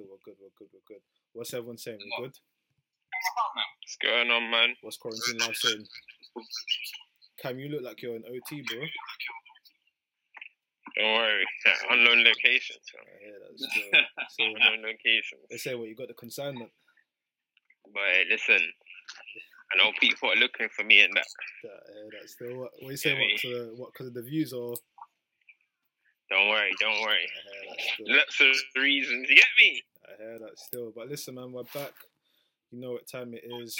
still. We're good. We're good. We're good. What's everyone saying? We good? What's going on, man? What's quarantine life saying? Cam, you look like you're an OT, bro. Don't worry. Unknown locations. I hear that still. So, Unknown locations. they say what you got the consignment. But hey, listen, I know people are looking for me in that. That, I hear that still. What, what you saying? Maybe. What, to, what, because of the views or? Don't worry, don't worry. That. Lots of reasons. You get me? I hear that still. But listen, man, we're back. You know what time it is.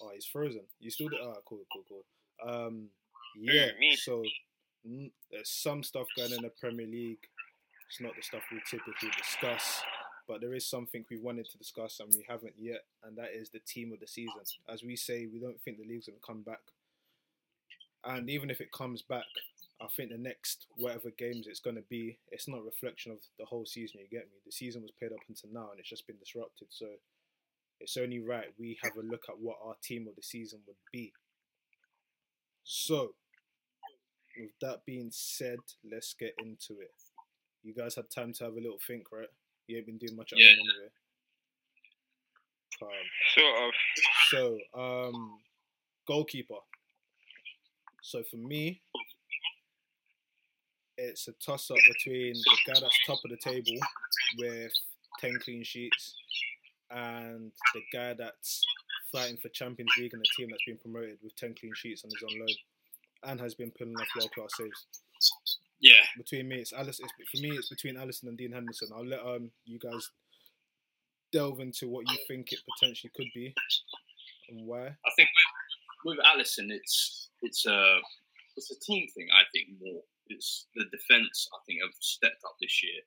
Oh, he's frozen. You still do? Ah, cool, cool, cool. Um, yeah. So mm, there's some stuff going in the Premier League. It's not the stuff we typically discuss, but there is something we wanted to discuss and we haven't yet, and that is the team of the season. As we say, we don't think the league's going to come back, and even if it comes back, I think the next whatever games it's going to be, it's not a reflection of the whole season. You get me? The season was played up until now, and it's just been disrupted. So it's only right we have a look at what our team of the season would be. So, with that being said, let's get into it. You guys had time to have a little think, right? You ain't been doing much at Yeah. home anyway. Um, Sort of. so, um, goalkeeper. So for me, it's a toss up between the guy that's top of the table with 10 clean sheets and the guy that's fighting for Champions League and the team that's been promoted with 10 clean sheets and is on loan and has been pulling off world class saves. Yeah, Between me, it's Alice. It's, for me, it's between Alisson and Dean Henderson. I'll let um you guys delve into what you think it potentially could be and why. I think with, with Alisson, it's it's a it's a team thing. I think more. It's the defense. I think have stepped up this year,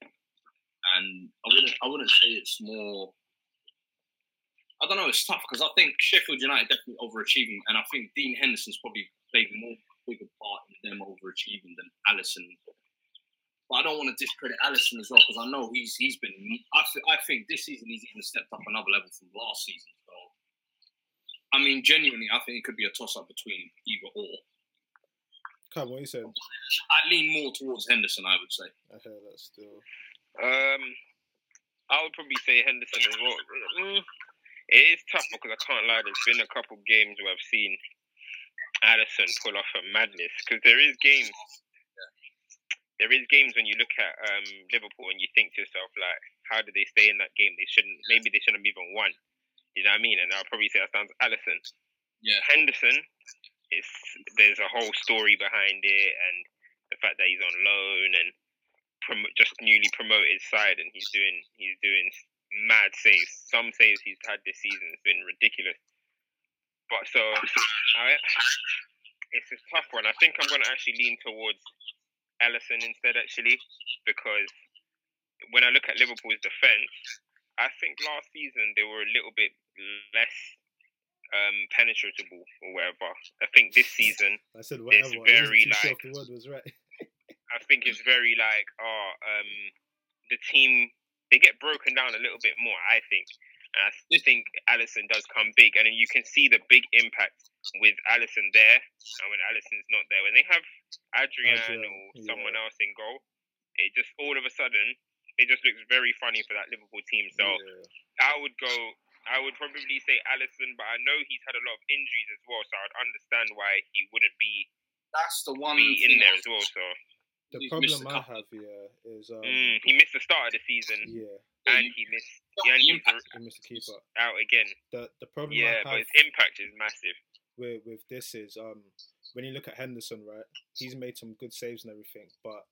and I wouldn't I wouldn't say it's more. I don't know. It's tough because I think Sheffield United definitely overachieving, and I think Dean Henderson's probably played more bigger part in them overachieving than Alisson. But I don't want to discredit Alisson as well because I know he's he's been. I, th- I think this season he's even stepped up another level from last season. So I mean, genuinely, I think it could be a toss up between either or. Come, what are you saying? I lean more towards Henderson, I would say. I hear that still. Um, I would probably say Henderson as well. Mm, it is tough because I can't lie. There's been a couple games where I've seen Alisson pull off a madness because there is games. There is games when you look at um, Liverpool and you think to yourself like, how did they stay in that game? They shouldn't. Maybe they shouldn't have even won. You know what I mean? And I'll probably say that sounds Alisson. Yeah. Henderson, it's there's a whole story behind it, and the fact that he's on loan and prom- just newly promoted side, and he's doing he's doing mad saves. Some saves he's had this season has been ridiculous. But so, I, it's a tough one. I think I'm going to actually lean towards Alisson instead, actually, because when I look at Liverpool's defense, I think last season they were a little bit less um, penetratable or whatever. I think this season I said whatever. I very, wasn't too sure like- the word was right. I think it's very like, oh, um, the team they get broken down a little bit more. I think, and I th- think Alisson does come big, and then you can see the big impact with Alisson there, and when Alisson's not there, when they have Adrian Adrian, or yeah. someone else in goal, it just all of a sudden it just looks very funny for that Liverpool team. So yeah. I would go. I would probably say Alisson, but I know he's had a lot of injuries as well, so I'd understand why he wouldn't be That's the one be in there as well. So The problem I have here is um, mm, he missed the start of the season. yeah, and he missed yeah, and The he's he missed the keeper. out again. The the problem Yeah, I but his impact is massive. with with this is um when you look at Henderson, right, he's made some good saves and everything, but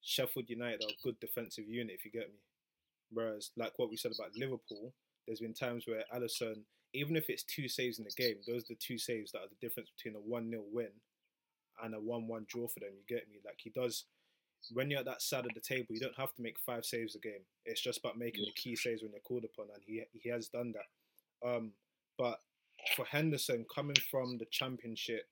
Sheffield United are a good defensive unit, if you get me. Whereas, like what we said about Liverpool, there's been times where Alisson, even if it's two saves in the game, those are the two saves that are the difference between a 1 0 win and a 1 1 draw for them, you get me? Like, he does, when you're at that side of the table, you don't have to make five saves a game. It's just about making the key saves when you're called upon, and he, he has done that. Um, but for Henderson coming from the championship,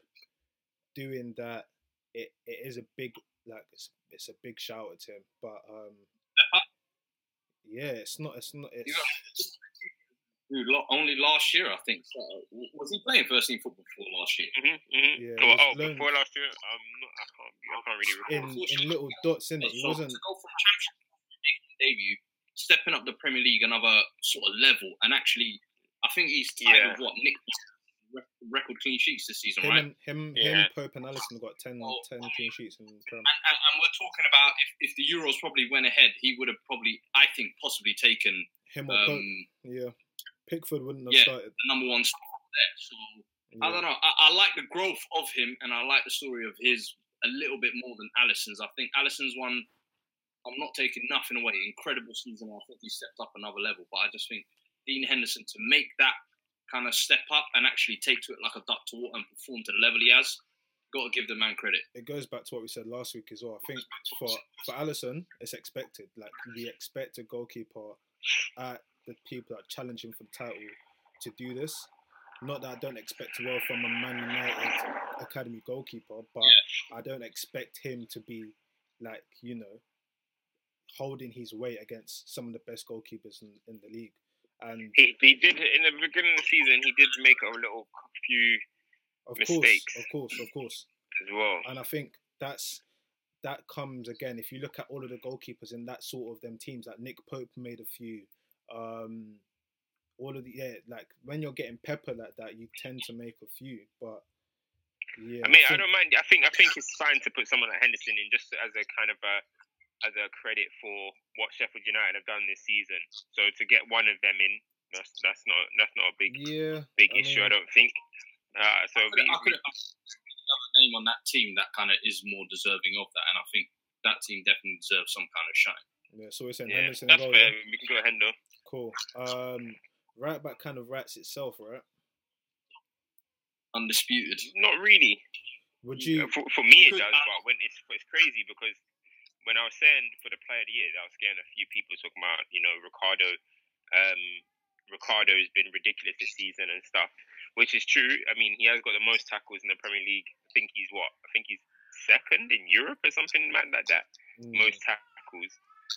doing that, it, it is a big like it's, it's a big shout out to him. But um, yeah, it's not it's not it's Dude, lo- only last year, I think. So, was he playing first team football before last year? hmm hmm Yeah, oh, oh before last year, um, no, I can't, I can't really recall. in in little dots in it. He so wasn't to go from championship to making a debut, stepping up the Premier League another sort of level, and actually, I think he's tied Yeah. with what Nick record clean sheets this season, Him, right? and, him, Yeah. him, Pope and Alisson got 10, Oh. 10 clean sheets in Prem. And, and, and we're talking about if, if the Euros probably went ahead, he would have probably, I think, possibly taken Him or Pope, um, yeah. Pickford wouldn't have yeah. started. the number one spot there. So I don't know. I, I like the growth of him, and I like the story of his a little bit more than Alisson's. I think Alisson's one. I'm not taking nothing away. Incredible season. I think he stepped up another level. But I just think Dean Henderson to make that kind of step up and actually take to it like a duck to water and perform to the level he has. Got to give the man credit. It goes back to what we said last week as well. I think for for Alisson, it's expected. Like we expect a goalkeeper at the people that are challenging for the title to do this. Not that I don't expect well from a Man United academy goalkeeper, but I don't expect him to be like you know holding his weight against some of the best goalkeepers in, in the league. And He, he did in the beginning of the season. He did make a little few of Mistakes. course, of course, of course. as well. And I think that's that comes again if you look at all of the goalkeepers in that sort of them teams. Like Nick Pope made a few. Um, all of the yeah, like when you're getting pepper like that, you tend to make a few. But yeah, I mean, I, think- don't mind. I think I think it's fine to put someone like Henderson in just as a kind of a as a credit for what Sheffield United have done this season. So to get one of them in, that's that's not that's not a big yeah, big I issue. I don't think. Uh, so I could, we, I could another name on that team that kind of is more deserving of that, and I think that team definitely deserves some kind of shine. yeah. So we're saying yeah, Henderson that's goal. fair. yeah? We can go Hendo. Cool. Um, right back kind of writes itself, right? Undisputed. Not really. Would you? For, for me, it does. But when it's it's crazy because when I was saying for the player of the year, I was getting a few people talking about you know Ricardo. Um, Ricardo has been ridiculous this season and stuff, which is true. I mean, he has got the most tackles in the Premier League. I think he's what? I think he's second in Europe or something like that. Mm, Most tackles.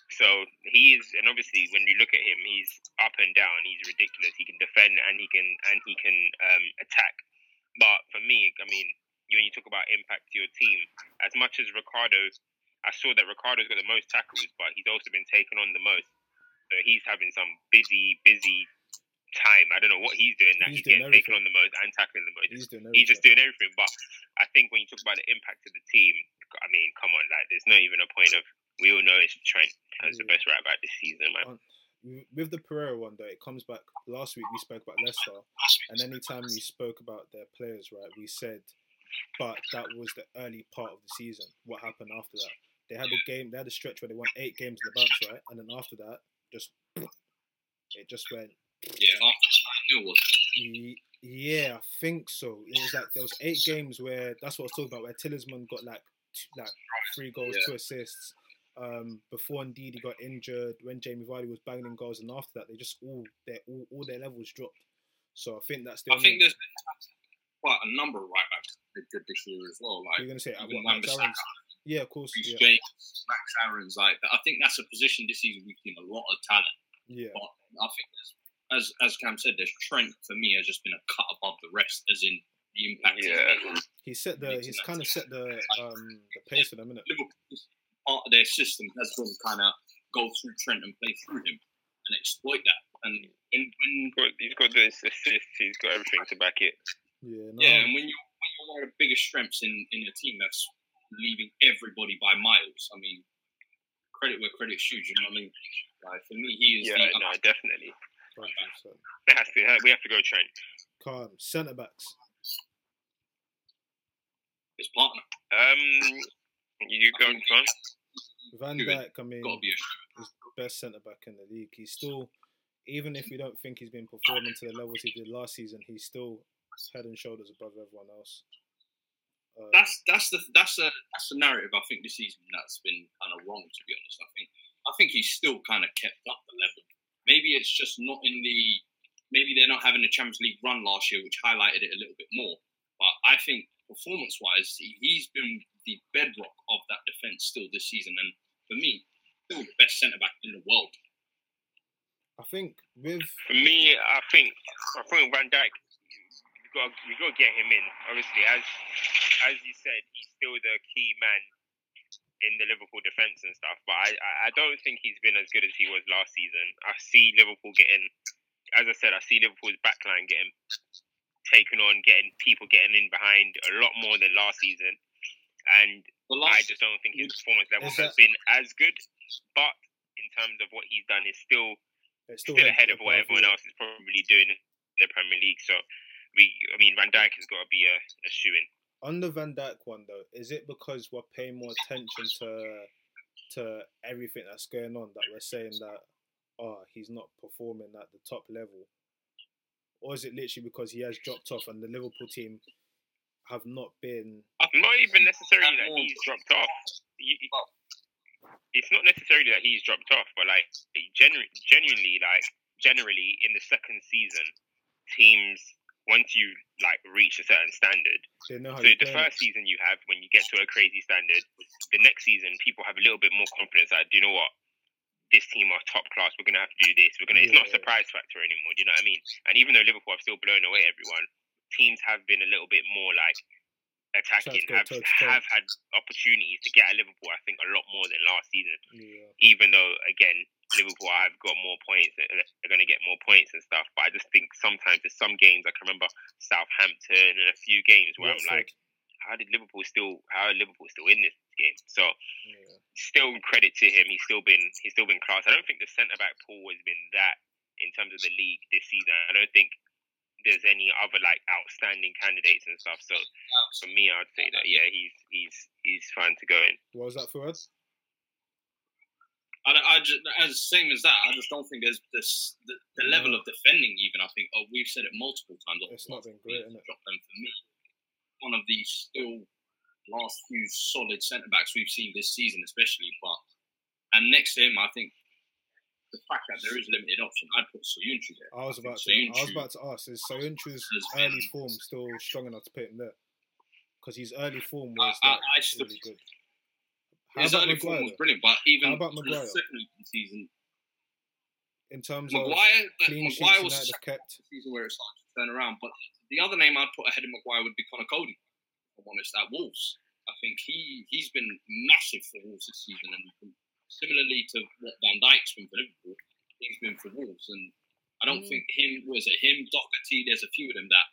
So he is, and obviously when you look at him, he's up and down. He's ridiculous. He can defend and he can and he can um, attack. But for me, I mean, when you talk about impact to your team, as much as Ricardo, I saw that Ricardo's got the most tackles, but he's also been taken on the most. So he's having some busy, busy time. I don't know what he's doing. That He's he's, doing getting taken everything. on the most and tackling the most. he's He's just doing everything. But I think when you talk about the impact of the team, I mean, come on, like there's not even a point of. We all know it's Trent as the best right back this season, man. With the Pereira one though, it comes back. Last week we spoke about Leicester, and anytime we spoke about their players, right, we said, but that was the early part of the season. What happened after that? They had a game. They had a stretch where they won eight games in the bounce, right, and then after that, just it just went. Yeah, after Yeah, I think so. It was like there was eight games where that's what I was talking about. Where Tielemans got like like three goals, Yeah. two assists. Um, before indeed he got injured, when Jamie Vardy was banging in goals, and after that they just all their all, all their levels dropped. So I think that's the. I only- think there's quite a number of right backs that did good this year as well. Like you're gonna say uh, what, Max Aarons? Yeah, of course. Yeah, James, Max Aarons like that. I think that's a position this season we've seen a lot of talent. yeah, But I think there's, as as Cam said, there's Trent for me has just been a cut above the rest, as in the impact. Yeah. he set the he's kind of set the um the pace for them, innit? Liverpool's part of their system has been kind of go through Trent and play through him and exploit that. And when, when He's got, he's got the assists. He's got everything to back it. Yeah, no, yeah, and when you when you're one of the biggest strengths in in a team that's leaving everybody by miles, I mean, credit where credit's due. You know what I mean? Like for me, he is Yeah, the no, definitely. 100%. It has to. We have to go Trent. Calm. Centre backs. his partner. Um, you go on. Van. Dijk. I mean, Got to be a is the best centre back in the league. He's still, even if we don't think he's been performing to the levels he did last season, he's still head and shoulders above everyone else. Um, that's that's the that's a that's the narrative I think this season that's been kind of wrong to be honest. I think I think he's still kind of kept up the level. Maybe it's just not in the maybe they're not having the Champions League run last year, which highlighted it a little bit more. But I think performance wise, he, he's been the bedrock of that defense still this season, and for me, still the best centre back in the world. I think with For me, I think I think Van Dijk. We got we got to get him in. Obviously, as as you said, he's still the key man in the Liverpool defence and stuff, but I, I I don't think he's been as good as he was last season. I see Liverpool getting, as I said, I see Liverpool's backline getting taken on, getting people getting in behind a lot more than last season, and The I just don't think his performance level is has that- been as good. But in terms of what he's done, is still It's still, ahead of what everyone else is probably doing in the Premier League. So we, I mean, Van Dijk has got to be a, a shoe in. On the Van Dijk one though, is it because we're paying more attention to to everything that's going on that we're saying that oh he's not performing at the top level, or is it literally because he has dropped off and the Liverpool team have not been? Not even necessarily that he's dropped off. It's not necessarily that he's dropped off, but like genu- genuinely, like generally in the second season, teams once you like reach a certain standard, so the play. first season you have when you get to a crazy standard, the next season people have a little bit more confidence that do you know what, this team are top class. We're gonna have to do this. We're gonna. It's not a surprise factor anymore. Do you know what I mean? And even though Liverpool have still blown away everyone, teams have been a little bit more like attacking. Have toe-to-toe. have had opportunities to get at Liverpool. I think a lot more than last season. Yeah. Even though again Liverpool have got more points, uh, they're going to get more points and stuff. But I just think sometimes there's some games I can remember Southampton and a few games where I'm Watford, like, how did Liverpool still? How are Liverpool still in this game? So yeah. Still credit to him. He's still been he's still been class. I don't think the centre back pool has been that in terms of the league this season. I don't think there's any other like outstanding candidates and stuff. So for me, I'd say that yeah, he's he's he's fine to go in. What was that for us? I, I just, as same as that, I just don't think there's this the, the level of defending. Even I think, oh, we've said it multiple times. It's not been great, innit? Drop them for me. One of the still last few solid centre backs we've seen this season, especially. But and next to him, I think the fact that there is limited option, I'd put Soyuncu there. I was about to. I was about to ask: Is Soyuncu's early been- form still strong enough to put him there? Because his early form was I, like, I still, really good. How his early form was brilliant, but even How about Maguire? the second season, In terms of Maguire, clean sheets Maguire was kept. the season where it started to turn around. But the other name I'd put ahead of Maguire would be Conor Coady. If I'm honest, at Wolves. I think he he's been massive for Wolves this season, and similarly to what Van Dijk's been for Liverpool, he's been for Wolves. And I don't Mm. think him was it him Doherty. There's a few of them that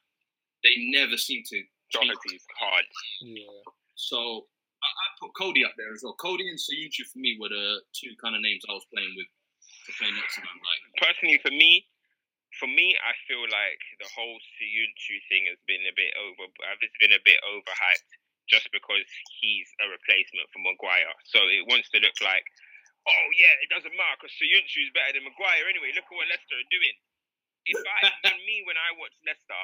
they never seem to. Doherty's hard. Yeah. So I, I put Coady up there as well. Coady and Soyuncu for me were the two kind of names I was playing with to play next to Van Dijk. Personally, for me, for me, I feel like the whole Soyuncu thing has been a bit over. It's been a bit overhyped just because he's a replacement for Maguire. So it wants to look like, oh yeah, it doesn't matter because Soyuncu is better than Maguire anyway. Look at what Leicester are doing. If I, me, when I watch Leicester,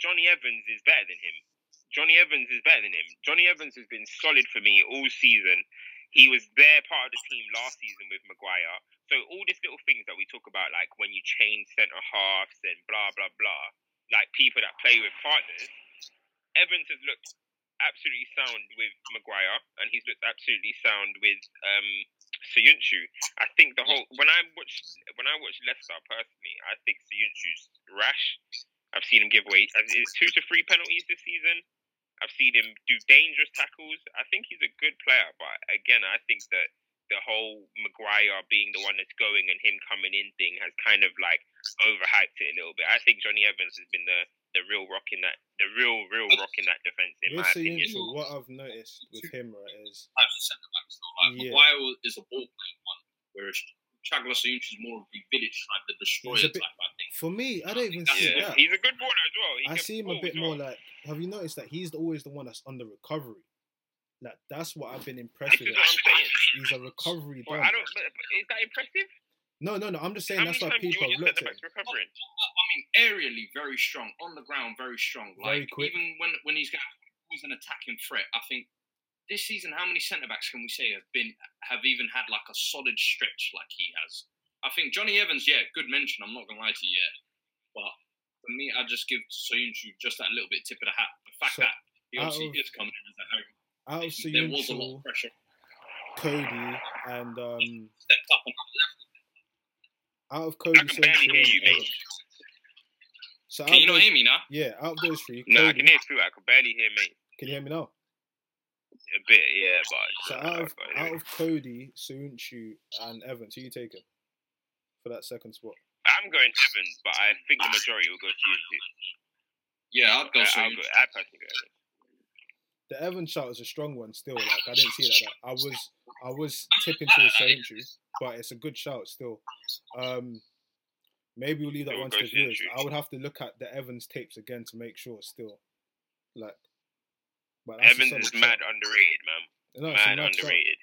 Jonny Evans is better than him. Jonny Evans is better than him. Jonny Evans has been solid for me all season. He was there part of the team last season with Maguire. So all these little things that we talk about, like when you change centre halves and blah blah blah, like people that play with partners, Evans has looked absolutely sound with Maguire, and he's looked absolutely sound with um, Soyuncu. I think the whole when I watch when I watch Leicester personally, I think Soyuncu's rash. I've seen him give away uh, two to three penalties this season. I've seen him do dangerous tackles. I think he's a good player, but again, I think that the whole Maguire being the one that's going and him coming in thing has kind of like overhyped it a little bit. I think Jonny Evans has been the, the real rock in that the real real rock in that defense in With my opinion. Soyuncu, what I've noticed with him right is types of centre backs. Though. Like Yeah. Maguire is a ball playing one, whereas Caglar Soyuncu is more of the village type, the destroyer bit- type. I think. for me. I don't even see Yeah, that. he's a good baller as well. He I see him a bit more well. like. Have you noticed that he's always the one that's under recovery? Like that's what I've been impressed This is with. I'm. He's a recovery Well, done. I don't. But, but is that impressive? No, no, no. I'm just saying How that's many why times people want have looked at him. recovering? I mean, aerially very strong, on the ground very strong. Very Like quick. even when when he's got he's an attacking threat. I think this season, how many centre backs can we say have been have even had like a solid stretch like he has? I think Jonny Evans, yeah, good mention. I'm not gonna lie to you, yeah, but for me, I just give Soyuncu just that little bit tip of the hat. The fact So, that he out obviously of- is coming in as a home. Out of There was a lot of pressure. Coady, and um, Stepped up and out of Coady, I can barely hear you, mate. So out Can you of not those, hear me now? yeah, out of those three, No, I can hear through. I can barely hear me. can you hear me now? A bit, yeah, but So uh, out of but out of Coady, Soonchu, and Evans, who you taking for that second spot? I'm going Evans, but I think the majority will go Soonchu. Yeah, I'd go Uh, so. I'll go, I personally go Evans. The Evans shout is a strong one still. Like I didn't see it like that. I was I was tipping towards Soonchu, but it's a good shout still. Um, maybe we'll leave that We'll one to the viewers. I would have to look at the Evans tapes again to make sure still. Like, but that's Evans solid is shout. mad underrated, man. No, it's a mad mad shout. underrated.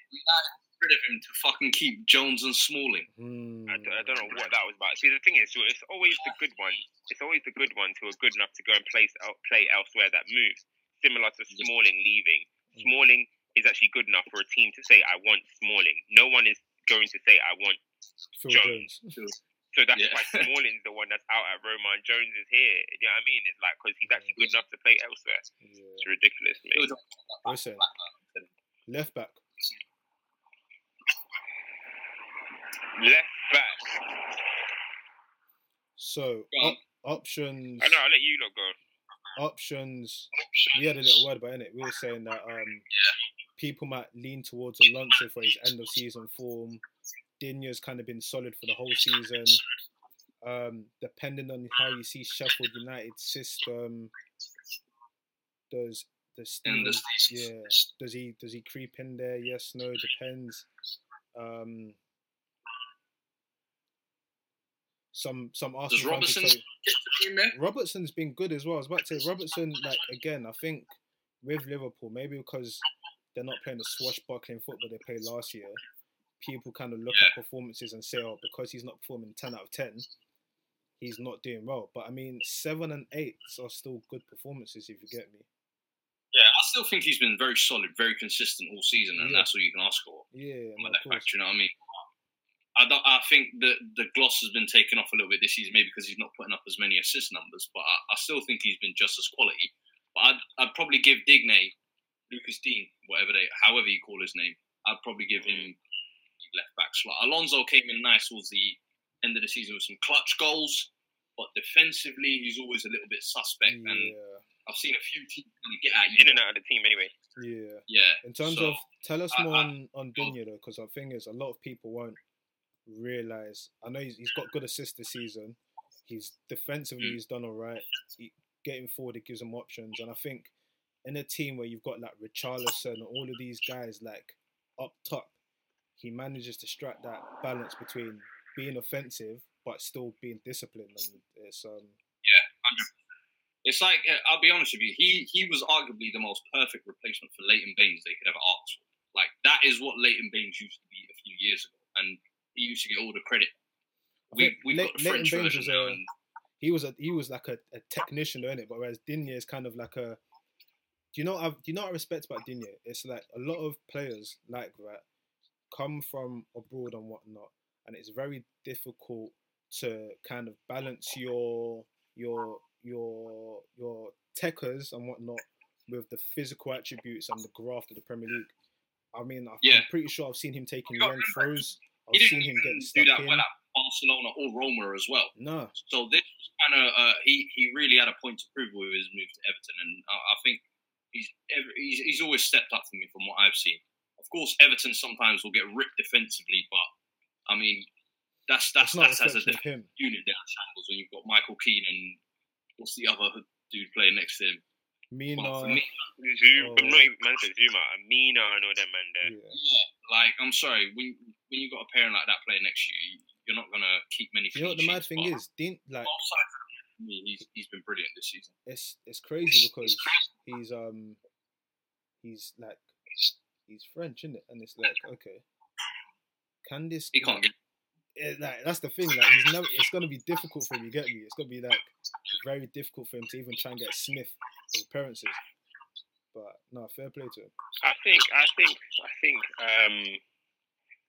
rid of him to fucking keep Jones and Smalling. Hmm. I, don't, I don't know what that was about. See, the thing is, it's always the good ones. It's always the good ones who are good enough to go and place out, play elsewhere that move. Similar to Smalling leaving. Mm. Smalling is actually good enough for a team to say, "I want Smalling." No one is going to say, "I want." Phil Jones. Jones. So that's Yeah. why Smalling's the one that's out at Roma and Jones is here. You know what I mean? It's like because he's actually good enough to play elsewhere. Yeah. It's ridiculous, mate. Listen, left back. Left back. So op- options. I know. I'll let you lot go. options. We had a little word about it. We were saying that um, people might lean towards Alonso for his end of season form. Digne's kind of been solid for the whole season. Um, depending on how you see Sheffield United's system, does does the Stevens, yeah, does he does he creep in there? Yes, no, depends. Um, some some Arsenal Robertson say- get to be in there? Robertson's been good as well. I was about to say Robertson, like again, I think with Liverpool, maybe because they're not playing the swashbuckling football they played last year, people kind of look at performances and say, oh, because he's not performing ten out of ten, he's not doing well. But I mean, seven and eights are still good performances if you get me. Yeah, I still think he's been very solid, very consistent all season, and Yeah. that's all you can ask for. Yeah, no, a of left back. course. You know what I mean? I, don't, I think the the gloss has been taken off a little bit this season, maybe because he's not putting up as many assist numbers. But I, I still think he's been just as quality. But I'd, I'd probably give Digne, Lucas Dean, whatever they, however you call his name, I'd probably give him left back slot. Alonso came in nice towards the end of the season with some clutch goals, but defensively he's always a little bit suspect. And I've seen a few teams get at In and out of the team, anyway. yeah. Yeah. In terms so- of, tell us I- more I- on on Digne though, because the thing is, a lot of people won't realize. I know he's, he's got good assists this season. He's defensively, Mm. he's done all right. He, getting forward, it gives him options, and I think in a team where you've got like Richarlison and all of these guys like up top, he manages to strike that balance between being offensive but still being disciplined, and it's um yeah, It's like uh, I'll be honest with you. He he was arguably the most perfect replacement for Leighton Baines they could ever ask for. Like that is what Leighton Baines used to be a few years ago, and he used to get all the credit. We we Le- got the Leighton French Baines version was a- he was a he was like a, a technician in it, but whereas Digne is kind of like a do you know I've, do you know what I respect about Digne? It's like a lot of players like that come from abroad and whatnot, and it's very difficult to kind of balance your your your your techers and whatnot with the physical attributes and the graft of the Premier League. I mean, I- I'm Yeah. pretty sure I've seen him taking long throws. he I've seen him getting do stuck that in. well at Barcelona or Roma as well. No, So this kind of uh, he he really had a point to prove with his move to Everton, and I, I think he's, ever, he's he's always stepped up for me from what I've seen. Of course, Everton sometimes will get ripped defensively, but I mean that's that's it's that's as a reflection of him. unit there at shambles when you've got Michael Keane and what's the other dude playing next to him? Mina, Well, me, Zoom, Oh. I'm not even man said Zouma, Amina and all them man there. yeah. yeah, like I'm sorry, when when you got a pairing like that playing next to you, you're not gonna keep many. You know what the mad thing but is? Dean, like both sides of me, he's he's been brilliant this season. it's it's crazy because he's um he's like he's French, isn't it? And it's like okay, can this? He can't get Eh, like that's the thing. Like he's never. It's gonna be difficult for him. You get me? It's gonna be like very difficult for him to even try and get a sniff of appearances. But no, fair play to him. I think, I think, I think, um,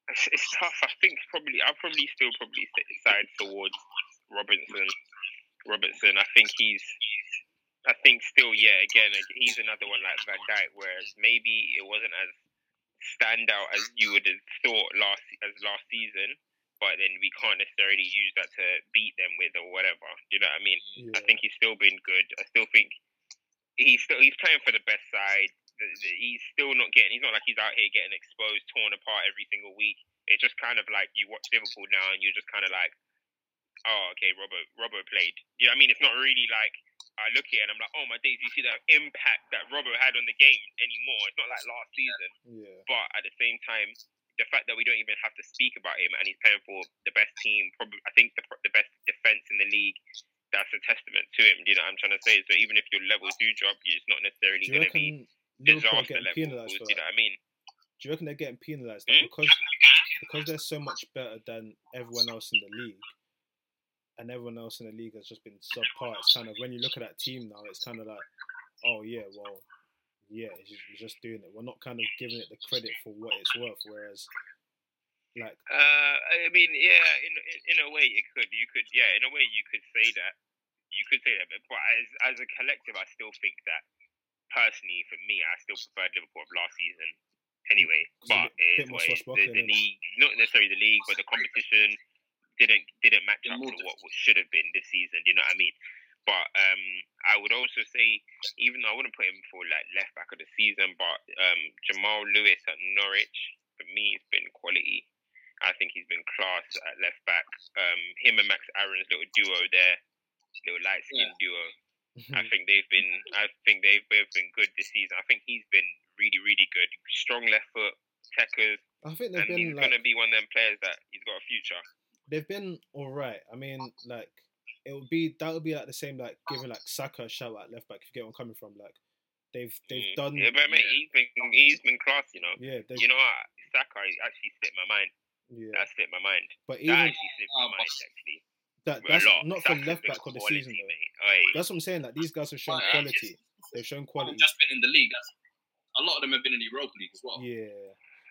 it's, it's tough. I think probably, I'll probably still probably side towards Robinson. Robertson, I think he's, I think still, yeah, again, he's another one like Van Dijk, whereas maybe it wasn't as standout as you would have thought last as last season, but then we can't necessarily use that to beat them with or whatever. Do You know what I mean? Yeah. I think he's still been good. I still think he's still he's playing for the best side. he's still not getting. He's not like he's out here getting exposed, torn apart every single week. It's just kind of like you watch Liverpool now, and you're just kind of like, oh, okay, Robbo, Robbo played. You know what I mean? It's not really like I look at it and I'm like, oh my days, you see the impact that Robbo had on the game anymore. It's not like last season. Yeah. But at the same time, the fact that we don't even have to speak about him and he's playing for the best team, probably I think the, the best defense in the league. That's a testament to him. Do you know what I'm trying to say? So even if your levels do drop, it's not necessarily Do you going to be reckon Liverpool are disaster penalised Do you know what I mean? Do you reckon they're getting penalised Hmm? because because they're so much better than everyone else in the league, and everyone else in the league has just been subpar. It's kind of when you look at that team now, it's kind of like, oh yeah, well, yeah, he's just, doing it. We're not kind of giving it the credit for what it's worth. Whereas, like, Uh, I mean, yeah, in, in in a way, it could. You could, yeah, in a way, you could say that. You could say that, but, but as as a collective, I still think that personally, for me, I still preferred Liverpool of last season. Anyway, but bit- it bit is more what it is. the, the league, not necessarily the league, but the competition didn't didn't match up to what should have been this season. Do you know what I mean? But um, I would also say, even though I wouldn't put him for like left back of the season, but um, Jamal Lewis at Norwich for me has been quality. I think he's been class at left back. Um, him and Max Aarons little duo there, little light skinned duo. I think they've been. I think they've both been good this season. I think he's been really, really good. Strong left foot, techers, I think they've he's been like gonna be one of them players that he's got a future. They've been all right. I mean, like it would be that would be like the same like giving like Saka a shout at left back. If you get where I'm coming from, like they've they've Mm. done Yeah, but mate, he's been he's been class. You know. yeah they've You know what? Saka actually slipped my mind. yeah. That slipped my mind. But That even actually slipped my Oh, mind. Actually, that that's lot. not for left been back of the quality, season though. mate. That's what I'm saying. That these guys have shown Well, quality. They've shown quality. just been in the league. That's, a lot of them have been in the Europa League as well. Yeah.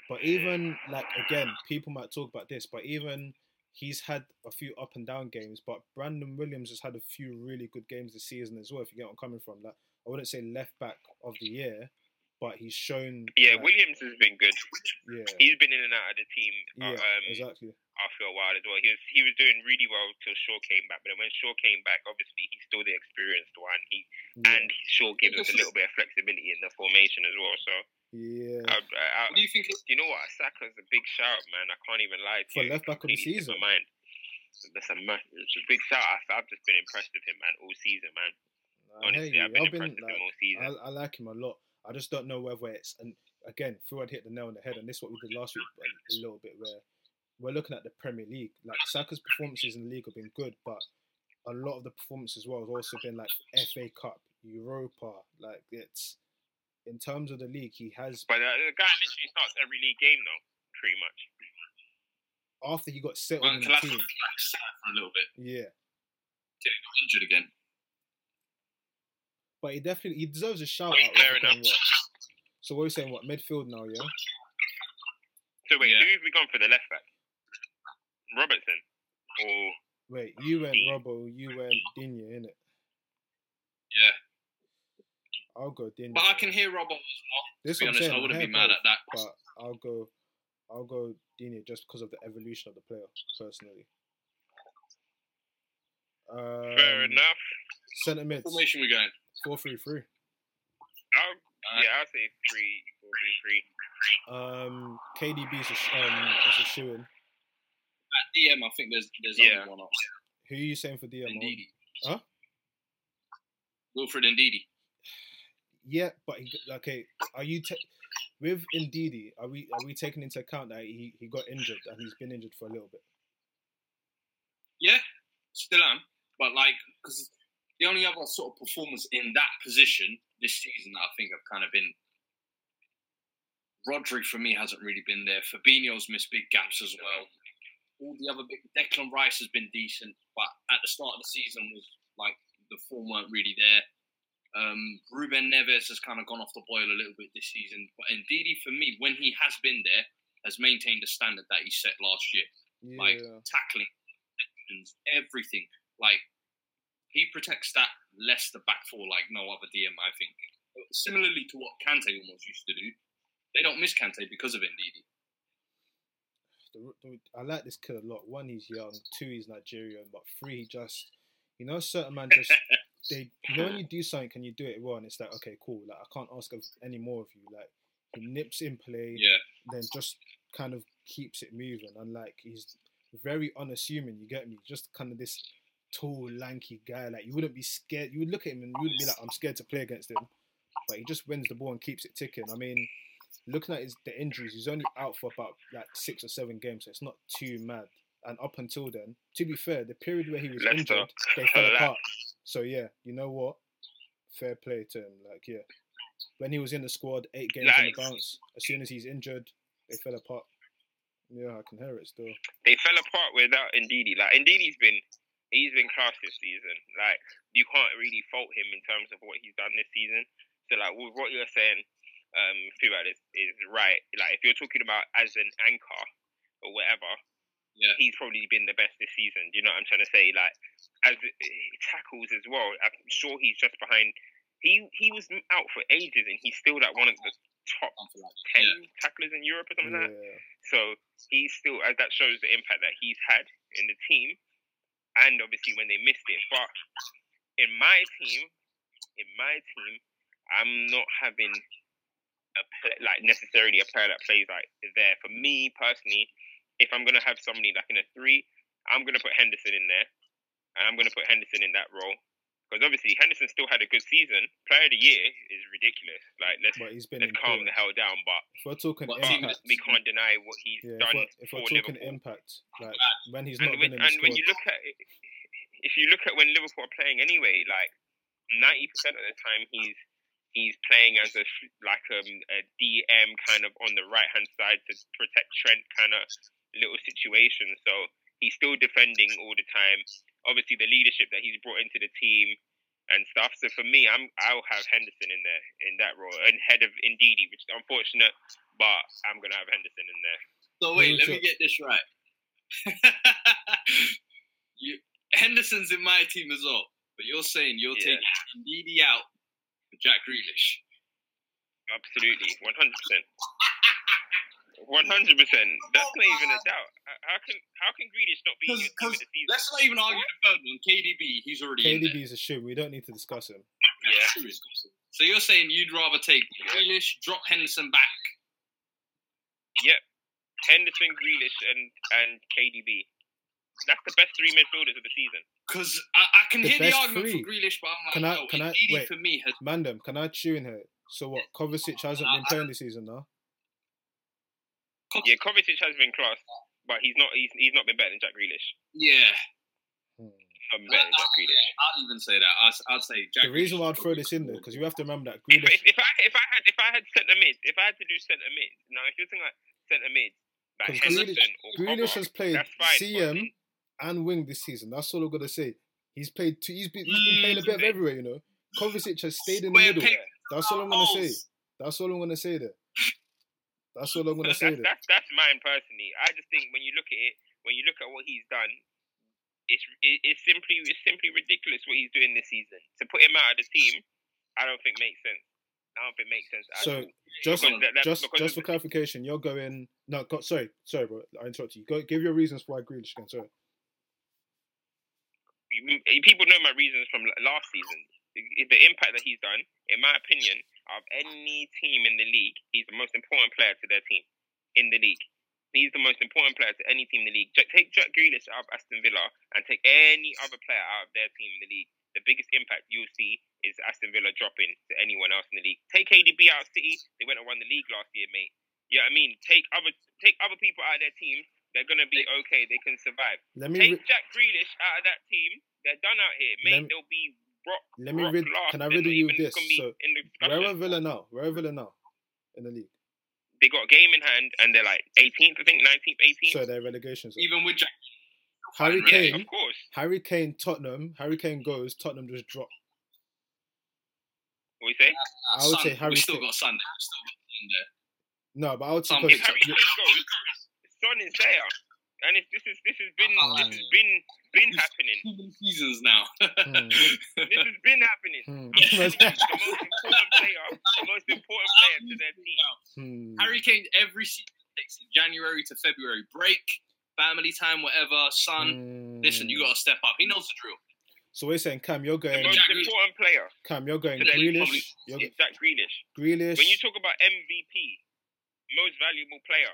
But even like again, people might talk about this, but even he's had a few up and down games. But Brandon Williams has had a few really good games this season as well. If you get what I'm coming from, like I wouldn't say left back of the year, but he's shown. Yeah, like, Williams has been good. Yeah. He's been in and out of the team. Yeah. uh, um, exactly. after a while as well. He was he was doing really well till Shaw came back, but then when Shaw came back, obviously he's still the experienced one. He Yeah. and Shaw gives us a little bit of flexibility in the formation as well. So yeah. I, I, I, What do you think? You know what? Saka's a big shout, man. I can't even lie to For you. left back of the season. My mind. That's a, ma- it's a big shout. I, I've just been impressed with him, man, all season, man. I Honestly, you. I've been I've been impressed with like, him all season. I, I like him a lot. I just don't know whether it's and again, had hit the nail on the head, and this is what we did last week a, a little bit where we're looking at the Premier League. Like Saka's performances in the league have been good, but a lot of the performances as well has also been like FA Cup, Europa. Like it's in terms of the league, he has But uh, the guy literally starts every league game, though, pretty much. after he got settled well, in the team. was like sad for a little bit. Yeah, Getting injured again. But he definitely he deserves a shout Wait, out. fair enough. well. So what are we saying? What midfield now? Yeah. So wait, Yeah. who have we gone for the left back? Robertson or Wait, you went Dean. Robbo, you went Digne, innit? Yeah. I'll go Digne. But I can hear Robbo as well. This To be I'm honest, saying. I wouldn't hear be mad both, at that. But I'll go, I'll go Digne just because of the evolution of the player, personally. Um, fair enough. Centre mids, Formation we going. Four three three. I'll, yeah, I'll say three, four, three, three. Um, KDB's a um, is a shoe in. At DM, I think there's there's Yeah. only one up. Who are you saying for DM? Ndidi. Huh? Wilfred Ndidi. Yeah, but he, okay. Are you ta- with Ndidi? Are we are we taking into account that he, he got injured and he's been injured for a little bit? Yeah, still am. But like, because the only other sort of performance in that position this season that I think I've kind of been. Rodri for me hasn't really been there. Fabinho's missed big gaps as well. All the other big Declan Rice has been decent, but at the start of the season was like the form weren't really there. Um, Ruben Neves has kind of gone off the boil a little bit this season, but Ndidi for me, when he has been there, has maintained the standard that he set last year Yeah, like tackling, everything. Like he protects that Leicester back four like no other DM. I think similarly to what Kante almost used to do. They don't miss Kante because of Ndidi. I like this kid a lot. One, he's young. Two, he's Nigerian. But three, he just, you know, certain man just they you know when you do something can you do it well, and it's like okay, cool. Like I can't ask of any more of you. Like he nips in play, Yeah. then just kind of keeps it moving, and like he's very unassuming. You get me? Just kind of this tall, lanky guy. Like you wouldn't be scared. You would look at him and you wouldn't be like, I'm scared to play against him. But he just wins the ball and keeps it ticking. I mean, looking at his the injuries, he's only out for about like six or seven games, so it's not too mad. And up until then, to be fair, the period where he was injured, they fell apart. So yeah, you know what? Fair play to him. Like yeah, when he was in the squad, eight games in the bounce. As soon as he's injured, they fell apart. Yeah, I can hear it still. they fell apart without Ndidi. Like Ndidi's been he's been class this season. Like you can't really fault him in terms of what he's done this season. So like with what you're saying, um, throughout this is right. Like if you're talking about as an anchor or whatever, Yeah. he's probably been the best this season. Do you know what I'm trying to say? Like as tackles as well. I'm sure he's just behind. He he was out for ages and he's still like one of the top ten Yeah. tacklers in Europe or something like that. So he's still as that shows the impact that he's had in the team, and obviously when they missed it. But in my team, in my team, I'm not having a like necessarily a player that plays like there. For me personally, if I'm gonna have somebody like in a three, I'm gonna put Henderson in there, and I'm gonna put Henderson in that role. Because obviously Henderson still had a good season. Player of the year is ridiculous. Like let's But he's been let's calm the hell down. But If we're talking What team impact, we can't deny what he's yeah, if done we're, if we're talking Liverpool. impact, like when he's and not when, been in the and squad, when you look at it, if you look at when Liverpool are playing anyway, like ninety percent of the time he's he's playing as a like um, a DM kind of on the right hand side to protect Trent kind of little situation. So he's still defending all the time. Obviously, the leadership that he's brought into the team and stuff. So for me, I'm I'll have Henderson in there in that role and head of Ndidi, which is unfortunate, but I'm gonna have Henderson in there. So wait, let me get this right. you, Henderson's in my team as well, but you're saying you're Yeah. taking Ndidi out for Jack Grealish. Absolutely, one hundred percent. One hundred percent. That's not even a uh, doubt. How can how can Grealish not be in your team the season? Let's not even argue the third one. KDB, he's already in. KDB is a shoe. We don't need to discuss him. Yeah, So you're saying you'd rather take Yeah. Grealish, drop Henderson back? yep. Henderson, Grealish, and and KDB. That's the best three midfielders of the season. Because I, I can The hear the argument three. for Grealish, but I'm like, Can I- no, can I- Ndidi wait. for me has Mandem, can I chew in here? So what? Kovacic hasn't been playing this season now. Yeah, Kovacic has been class, but he's not he's, he's not been better than Jack Grealish. yeah. Not better than Jack Grealish. I'd even say that. I'd, I'd say Jack. The reason why I'd throw this in there because you have to remember that If, Grealish. if, if I if I had if I had centre mid, if I had to do centre mid, now if you're thinking like centre mid, like 'Cause Henderson Grealish- or Grealish Pogba, has played fine. CM but- and wing this season. That's all I'm gonna say. He's played. Two, he's been. He's been playing a bit of Mm. everywhere. You know. Kovacic has stayed in the middle. peg. That's all I'm gonna say. That's all I'm gonna say there. That's all I'm gonna That's, say that's, that's that's mine personally. I just think when you look at it, when you look at what he's done, it's it, it's simply it's simply ridiculous what he's doing this season. To put him out of the team, I don't think makes sense. I don't think it makes sense. So just that- that- just just for clarification, you're going. No, go, sorry, sorry, bro. I interrupted you. Go, give your reasons for why Grealish again. Sorry. people know my reasons from last season. The impact that he's done, in my opinion, of any team in the league, he's the most important player to their team in the league. He's the most important player to any team in the league. Take Jack Grealish out of Aston Villa and take any other player out of their team in the league. The biggest impact you'll see is Aston Villa dropping to anyone else in the league. Take KDB out of City, they went and won the league last year, mate. You know what I mean? Take other take other people out of their team, they're gonna be okay. They can survive. Let me Take re- Jack Grealish out of that team. They're done out here, mate. Let They'll be rock. let me rock rid- last. can I They're riddle not you with this? So, where are Villa now? Where are Villa now in the league? They got a game in hand, and they're like 18th, I think, 19th, 18th. So they're relegation zone. Even with Jack. Harry yeah, Kane, of course. Harry Kane, Tottenham. Harry Kane goes. Tottenham just drop. What do you say? Uh, uh, I would Son, say Harry we still Kane. got Sunday. We still got Sunday. No, but I would say Some If because Harry Kane goes, Son is there, and if this is this has been oh, this has been been happening. Two more seasons now. Hmm. This has been happening. I'm telling you, the most important player, the most important player to their team. Hmm. Harry Kane every season takes January to February break, family time, whatever. Son, Hmm. listen, you got to step up. He knows the drill. So we're saying Cam, you're The going most important player Cam, you're going Today, Grealish. probably- You're is Jack Grealish. Grealish. When you talk about MVP, most valuable player,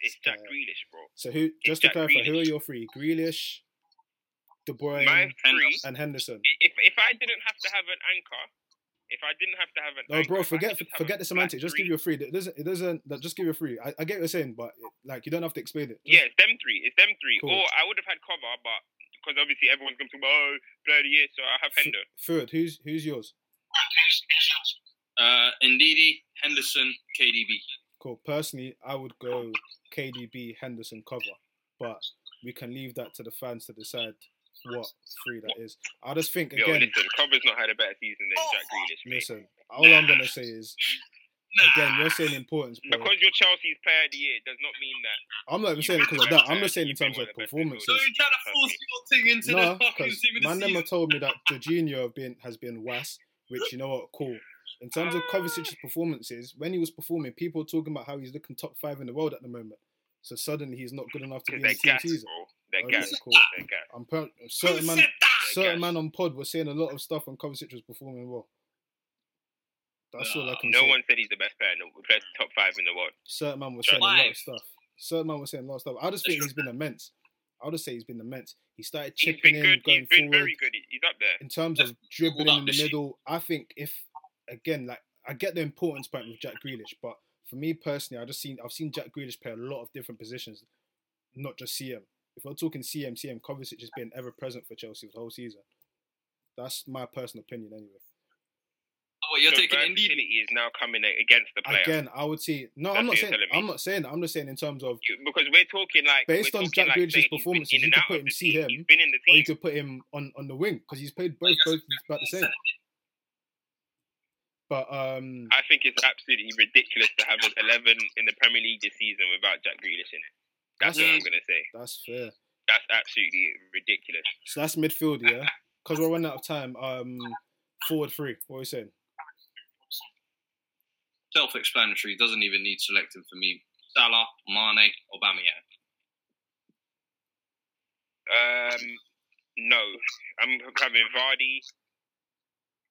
it's Jack Yeah. Grealish, bro. so who? Just to Jack clarify, who are Grealish. your three? Grealish, De Bruyne, My three. and Henderson. If if I didn't have to have an anchor, if I didn't have to have an No, anchor, bro, if forget could just have forget the flat semantics. Just give you a free. It doesn't. It doesn't. Just give you a free. I, I get what you're saying, but like you don't have to explain it. Just- Yeah, it's them three. It's them three. Cool. Or I would have had cover, but because obviously everyone's going to talk about oh, player of the year, so I have F- Hendo. Third, who's who's yours? Uh, Ndidi, Henderson, KDB. Cool. Personally, I would go KDB, Henderson cover, but we can leave that to the fans to decide what three that is. I just think Yo, again. listen, cover's not had a better season than Jack Grealish. mate. Listen, all I'm gonna say is again, you're saying importance, bro. Because you're Chelsea's player of the year does not mean that. I'm not even saying it because of that. I'm just saying in terms of performances. So you're trying to force your thing into No, the fucking because team of the man season. never told me that Jorginho have been has been was, which you know what, cool. In terms of ah. Kovacic's performances, when he was performing, people were talking about how he's looking top five in the world at the moment. So suddenly he's not good enough to be in the team gas, season. bro. They're Okay, gas. cool. They're gas. I'm per- certain man, certain man on pod was saying a lot of stuff when Kovacic was performing well. That's all I can No say. No one said he's the best player in the best top five in the world. Certain man was Top saying a lot of stuff. Certain man was saying a lot of stuff. I just think he's been immense. I'll just say he's been immense. He started He's chipping been in, good. going He's been forward. very good. He's up there. in terms of dribbling in the this year. middle, I think if again, like I get the importance point with Jack Grealish, but for me personally, I just seen I've seen Jack Grealish play a lot of different positions, not just CM. If we're talking CM, CM Kovacic has been ever present for Chelsea the whole season. That's my personal opinion, anyway. What, you're so taking Ndidi? versatility is now coming against the player. Again, I would say no. That's I'm not saying. I'm not saying. that. I'm just saying in terms of, You- Because we're talking like Based on Jack like Grealish's saying performances, you could put him the CM, team. He's been in the or you could put him on on the wing because he's played both both about the same. But um, I think it's absolutely ridiculous to have an 11 in the Premier League this season without Jack Grealish in it. That's what I'm gonna say. that's fair. That's absolutely ridiculous. So that's midfield, yeah. Because we're running out of time. Um, forward three. What are you saying? Self-explanatory. Doesn't even need selecting for me. Salah, Mane, Aubameyang. Um, no, I'm having Vardy,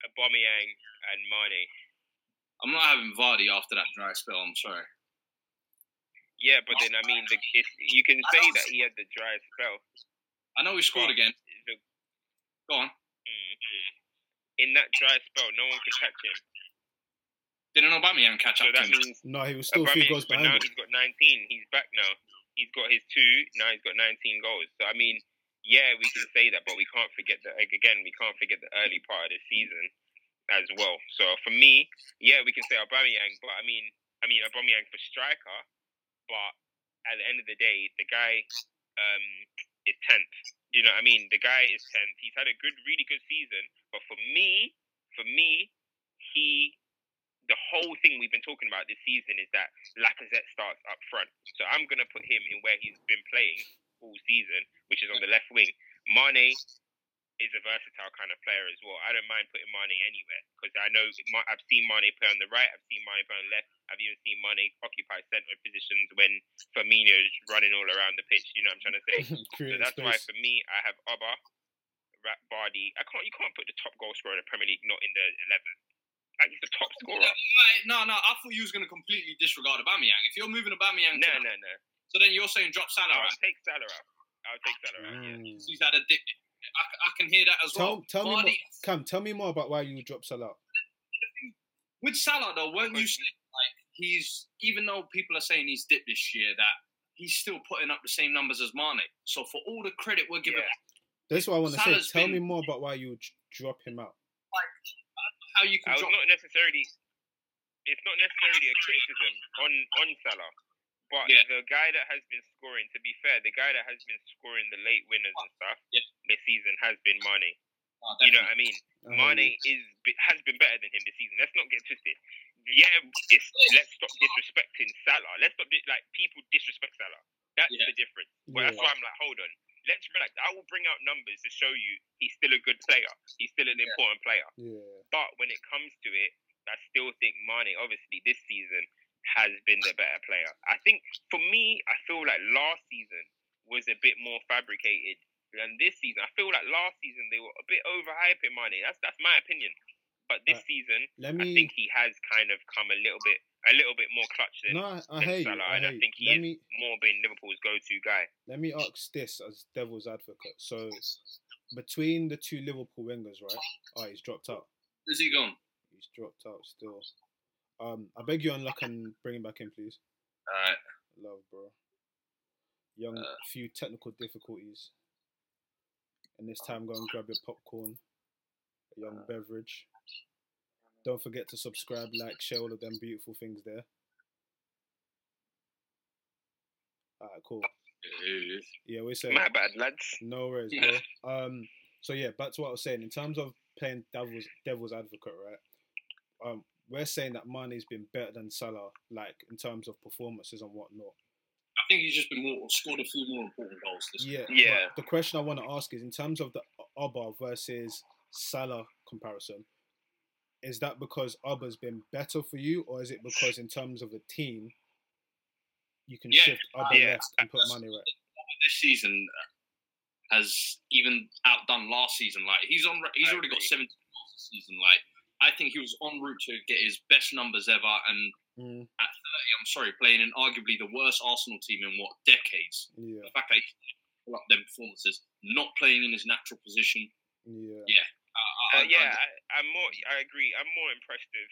Aubameyang, and Mane. I'm not having Vardy after that dry spell. I'm sorry. Yeah, but then I mean, the, it's, you can say that he had the dry spell. I know he scored again. the- Go on. mm, in that dry spell, no one could catch him. Didn't Aubameyang catch So up to that him? means No, he was still a few Aubameyang- goals but now behind him. he's got 19. He's back now. He's got his two. Now he's got 19 goals. So I mean, yeah, we can say that, but we can't forget that again. We can't forget the early part of the season as well. So for me, yeah, we can say Aubameyang, but I mean, I mean Aubameyang for striker, but at the end of the day, the guy um, is tenth. You know what I mean? The guy is tenth. He's had a good, really good season, but for me, for me, he the whole thing we've been talking about this season is that Lacazette starts up front. So I'm going to put him in where he's been playing all season, which is on the left wing. Mane is a versatile kind of player as well. I don't mind putting Mane anywhere because I know Ma- I've seen Mane play on the right, I've seen Mane play on the left, I've even seen Mane occupy centre positions when Firmino's running all around the pitch. You know what I'm trying to say? So Creating that's why for me, I have Oba, Ra- Vardy. I can't. You can't put the top goal scorer in the Premier League not in the eleven. Like he's the top scorer. Right, No, no. I thought you was going to completely disregard Aubameyang. If you're moving Aubameyang, No, to no, no. so then you're saying drop Salah I'll out. take Salah out. I'll take Salah out. Yeah. Mm. He's had a dip. I, I can hear that as Tell, well. tell me, more, Vardy, Cam. Tell me more about why you dropped Salah. with Salah though, weren't you saying like he's even though people are saying he's dipped this year, that he's still putting up the same numbers as Mane. So for all the credit we're giving, Yeah. That's what I want to say. Salah's Tell me more about why you would drop him out. how you I can was drop not necessarily. It's not necessarily a criticism on on Salah, but Yeah. the guy that has been scoring. To be fair, the guy that has been scoring the late winners and stuff Yeah. this season has been Mane. Oh, You know what I mean? I oh, Mane is has been better than him this season. Let's not get twisted. Yeah, it's let's stop disrespecting Salah. Let's stop di- like people disrespect Salah. That's Yeah. the difference. Well, that's why I'm like, hold on. Let's relax. I will bring out numbers to show you he's still a good player. He's still an important player. Yeah. But when it comes to it, I still think Mane, obviously, this season has been the better player. I think for me, I feel like last season was a bit more fabricated than this season. I feel like last season they were a bit overhyping Mane. That's that's my opinion. But this Right. season, Let I me. think he has kind of come a little bit, a little bit more clutch than, No, I, I than hear you. Salah, I and hear I think he Let is me more being Liverpool's go-to guy. let me ask this as devil's advocate. So between the two Liverpool wingers, right? Oh, he's dropped out. Is he gone? He's dropped out still. Um, I beg your unluck and bring him back in, please. All right. Love, bro. Young, Uh. few technical difficulties. And this time, go and grab your popcorn, a young Uh. beverage. Don't forget to subscribe, like, share all of them beautiful things there. Alright, cool. Yeah, we're saying My bad, lads. no worries, bro. Um, so yeah, back to what I was saying. In terms of playing devil's devil's advocate, right? Um, we're saying that Mane's been better than Salah, like in terms of performances and whatnot. I think he's just been more scored a few more important goals this Yeah, but Yeah. The question I want to ask is, in terms of the Abba versus Salah comparison, is that because Abba's been better for you, or is it because in terms of the team, you can Yeah, shift Abba yeah. left and put Mane right? this season has even outdone last season. Like he's on, he's I already got agree. 17 goals this season. Like I think he was en route to get his best numbers ever, and Mm, at 30, I'm sorry, playing in arguably the worst Arsenal team in what decades. yeah, The fact that he can pull up them performances, not playing in his natural position. yeah, Uh, Uh, I- yeah, I- I, I'm more. I agree. I'm more impressed with.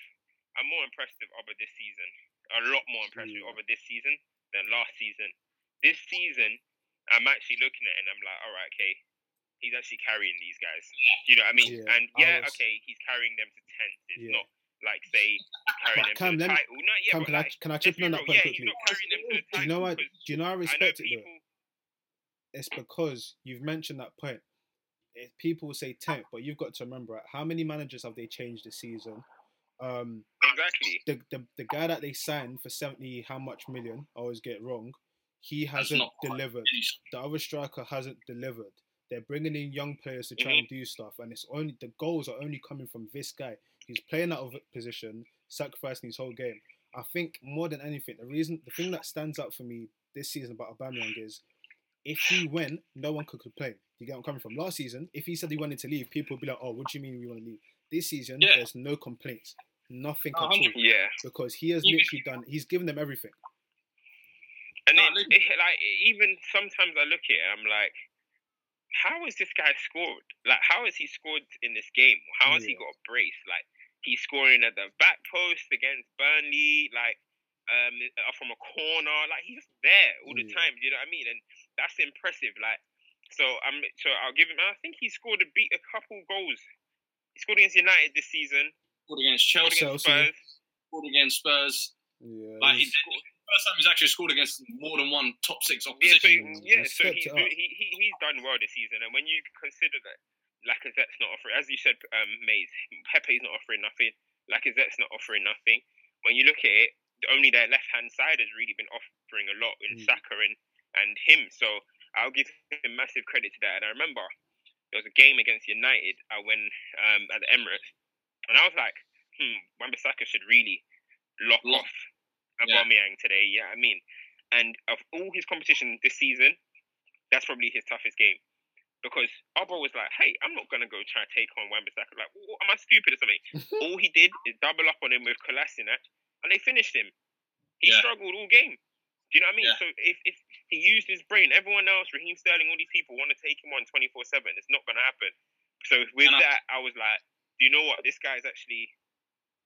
I'm more impressed with Oba this season. A lot more impressed Yeah. with Oba this season than last season. This season, I'm actually looking at it and I'm like, all right, okay, he's actually carrying these guys. Do you know what I mean? Yeah, and yeah, was- okay, he's carrying them to tenth. It's Yeah. not like say he's carrying But them Cam, to the let me- title. No, yeah, Cam, but can I can I chip in on that real, point yeah, quickly? he's not carrying them to the Do you know what? Do you know I I know respect it though? It's because you've mentioned that point. If people will say tenth, but you've got to remember right, how many managers have they changed this season? Um, Exactly. the, the the guy that they signed for seventy how much million? I always get it wrong. He hasn't delivered. The other striker hasn't delivered. They're bringing in young players to try mm-hmm. and do stuff, and it's only the goals are only coming from this guy. He's playing out of position, sacrificing his whole game. I think more than anything, the reason, the thing that stands out for me this season about Aubameyang is if he went, no one could complain. You get what I'm coming from? Last season, if he said he wanted to leave, people would be like, "Oh, what do you mean we want to leave?" This season, Yeah. there's no complaints, nothing A at all, Yeah. because he has You- literally done. He's given them everything. And No, it, it, like even sometimes I look at it, I'm like, how has this guy scored? Like, how has he scored in this game? How has he got a brace? Like, he's scoring at the back post against Burnley, like um uh, from a corner. Like he's just there all the Yeah. time. You know what I mean? And that's impressive. Like, so I'm so I'll give him. I think he scored a beat a couple goals. He scored against United this season. scored against Scored Chelsea, against Chelsea. Scored against Spurs. Yeah, Like, he's- he- first time he's actually scored against more than one top six Yeah, so opposition. Yeah, he's so stepped he's it do- up. he, he he's done well this season, and when you consider that Lacazette's not offering, as you said, um, Mays, Pepe's not offering nothing, Lacazette's not offering nothing. When you look at it, only their left hand side has really been offering a lot in Mm. Saka and and him. So I'll give him massive credit to that. And I remember there was a game against United uh, when um, at the Emirates, and I was like, hmm, Wan-Bissaka should really lock Lock. off Yeah. Aubameyang today. Yeah, I mean, and of all his competition this season, that's probably his toughest game. Because Abba was like, hey, I'm not to go try to take on Wan-Bissaka. Like, what, am I stupid or something? all he did is double up on him with Kolasinac, and they finished him. He Yeah. struggled all game. Do you know what I mean? Yeah. So if, if he used his brain, everyone else, Raheem Sterling, all these people want to take him on 24 7. It's not to happen. So with And I- that, I was like, do you know what? This guy's actually,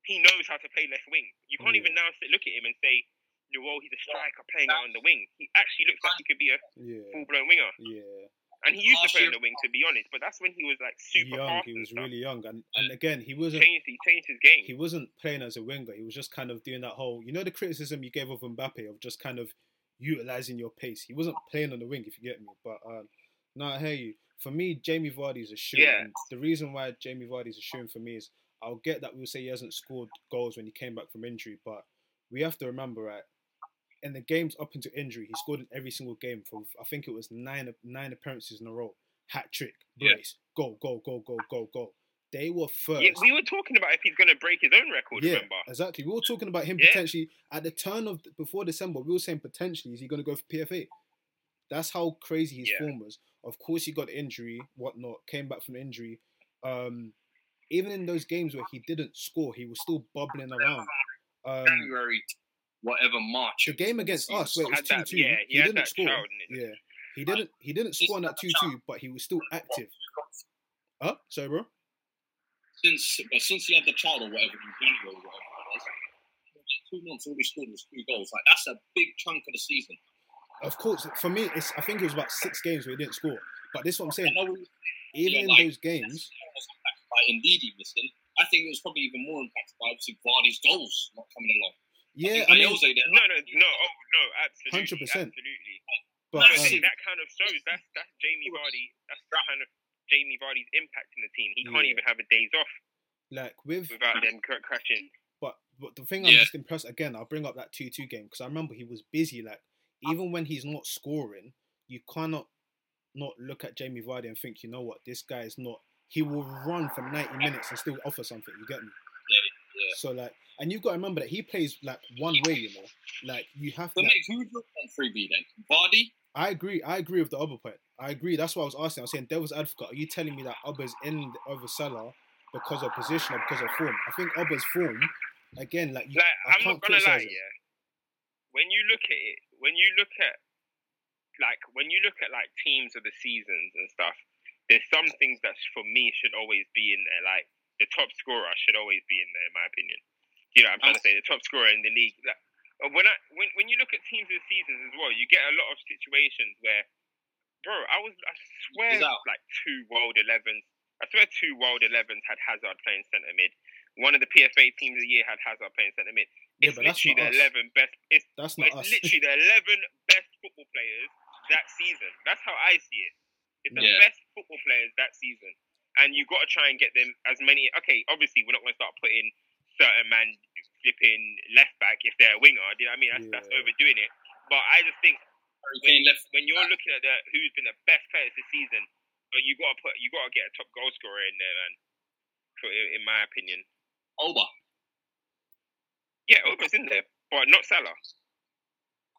he knows how to play left wing. You can't Yeah. even now sit, look at him and say, you know, well, he's a striker playing out on the wing. He actually looks like he could be a yeah, full blown winger. yeah. And he used to play on the wing, to be honest. But that's when he was like super young. fast He was really young, and and again, he wasn't. changed, he changed his game. He wasn't playing as a winger. He was just kind of doing that whole, you know, the criticism you gave of Mbappe of just kind of utilizing your pace. He wasn't playing on the wing, if you get me. But um, no, I hear you. For me, Jamie Vardy's a shoe. Yeah. And the reason why Jamie Vardy's a shoe for me is I'll get that we'll say he hasn't scored goals when he came back from injury, but we have to remember, right? In the games up until injury, he scored in every single game for I think it was nine nine appearances in a row. Hat trick, Yeah. brace, goal, goal, goal, goal, goal, goal. They were first. Yeah, we were talking about if he's going to break his own record, Yeah, remember? exactly. We were talking about him Yeah. potentially at the turn of before December. We were saying potentially is he going to go for PFA? That's how crazy his Yeah. form was. Of course, he got injury, whatnot, came back from injury. Um, even in those games where he didn't score, he was still bubbling around. Um, January, whatever March. the game against us, where it was two two, yeah, he, he didn't score. child in it. Yeah, he didn't. He didn't score on that two two, but he was still active. Huh? Sorry, bro. since but since he had the child or whatever in January or whatever it was, two months all he scored was two goals. Like that's a big chunk of the season. Of course, for me, it's. I think it was about six games where he didn't score. But this is what I'm saying. Even in those games, by Ndidi missing. I think it was probably even more impacted by obviously Vardy's goals not coming along. yeah, think I mean, Jose there, No, no, no, oh no, absolutely, 100%. absolutely. but But um, that kind of shows that's that's Jamie Vardy. That's kind of Jamie Vardy's impact in the team. He can't Yeah. even have a days off like with without them crashing. But but the thing I'm Yeah. just impressed again. I'll bring up that two two game because I remember he was busy. Like even when he's not scoring, you cannot not look at Jamie Vardy and think, you know what, this guy is not. He will run for ninety minutes and still offer something. You get me? Yeah. So like, and you've got to remember that he plays like one way. You know, like you have to. Like, Nick, who would on three B then? Vardy? I agree. I agree with the other point. I agree. That's what I was asking. I was saying, Devil's advocate. Are you telling me that Ubba's in the- over Salah because of position or because of form? I think Ubba's form, again, like you, Like I I'm can't not gonna lie, it. yeah. When you look at it, when you look at like when you look at like teams of the seasons and stuff, there's some things that for me should always be in there. Like the top scorer should always be in there, in my opinion. You know what I'm trying to say? The top scorer in the league. Like, uh, when I when when you look at teams of the seasons as well, you get a lot of situations where, bro, I was I swear like two world elevens. I swear two world elevens had Hazard playing centre mid. One of the PFA teams of the year had Hazard playing centre mid. Yeah, It's but that's literally the us. eleven best. It's, That's it's not us. literally the eleven best football players that season. That's how I see it. It's the Yeah. best football players that season, and you've got to try and get them as many. Okay, obviously we're not going to start putting certain man flipping left back if they're a winger. Do you know what I mean? That's, that's overdoing it. But I just think when, when you're looking at the who's been the best players this season, but you got to put you got to get a top goal scorer in there, man. For, in my opinion, Oba. yeah, Oba's in there, but not Salah.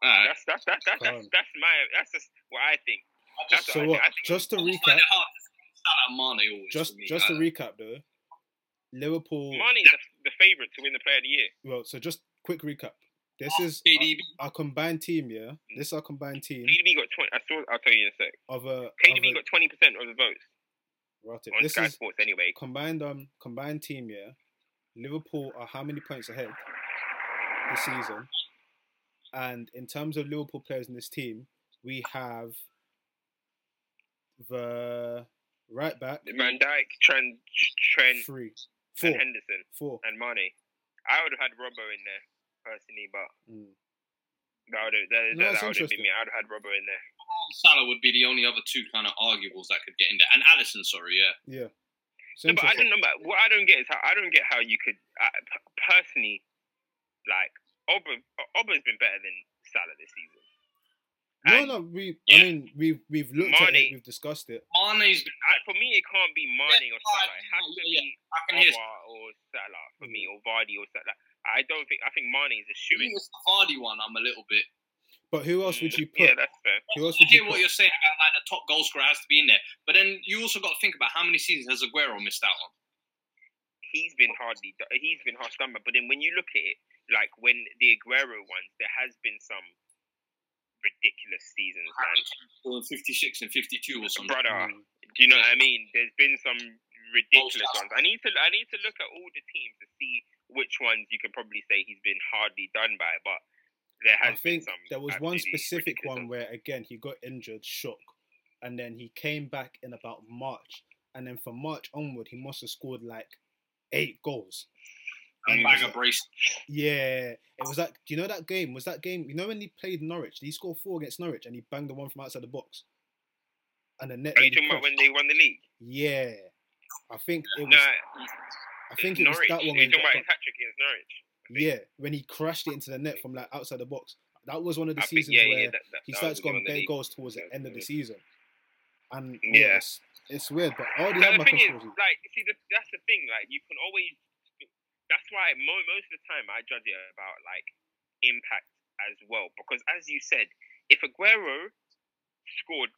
That's that's that's that's, that's, that's my that's just what I think. That's So what what? I think. I think Just to recap, it hard to think Salah and Mane always just just to recap though, Liverpool. Mane's the, the favourite to win the Player of the Year. Well, so just quick recap. This Oh, is KDB. our, our combined team. Yeah, this is our combined team KDB got twenty. I saw. I'll tell you in a sec. of a. KDB of a got twenty percent of the votes Rotted. on This Sky is Sports anyway. combined um combined team. Yeah, Liverpool are how many points ahead this season? And in terms of Liverpool players in this team, we have the right back Van Dijk, Trent, Trent, three, four, and Henderson, four. and Mane. I would have had Robbo in there personally, but Mm. that would have that, No, that, it's would have been interesting. me. I would have had Robbo in there. Salah would be the only other two kind of arguables that could get in there. And Alisson, sorry, yeah. Yeah. No, but I don't know. But what I don't get is how I don't get how you could uh, personally like Oba. Oba's been better than Salah this season. No, And no, we. Yeah. I mean, we've we've looked at it, we've discussed it. Mane's I, for me, it can't be Mane or Salah. It has to Yeah, be I can or Salah for me, or Vardy or Salah. I don't think. I think Mane is a I shoe think it's the Vardy one. I'm a little bit. But who else would you put? Mm, Yeah, that's fair. Who else I would you hear what you're saying about like the top goal scorer has to be in there, but then you also got to think about how many seasons has Aguero missed out on. He's been hardly. He's been hard done. But then when you look at it, like when the Aguero ones, there has been some ridiculous seasons, man. Or 56 and 52 or something. Brother, Mm. Do you know what I mean? There's been some ridiculous ones. I need to I need to look at all the teams to see which ones you can probably say he's been hardly done by, but there I has been think some. there was one specific ridiculous one ones. where again he got injured, shook, and then he came back in about March, and then from March onward he must have scored like eight goals. And it bag was of like- brace. Yeah, it was that. Do you know that game? Was that game? You know when he played Norwich? Did he score four against Norwich and he banged the one from outside the box? And the net. Are you talking about when they won the league? Yeah, I think it was. No, I think it was that one. You're When he talking about his hat trick against Norwich. Yeah, when he crashed it into the net from like outside the box. That was one of the I think, seasons yeah, where yeah, that, that, he that started was when scoring they won the bare goals towards the end of the season. And Yeah. yeah, it's, it's weird, but I already But have the my thing is, like, you see, the, that's the thing. Like, you can always. That's why mo- most of the time I judge it about like impact as well, because as you said, if Aguero scored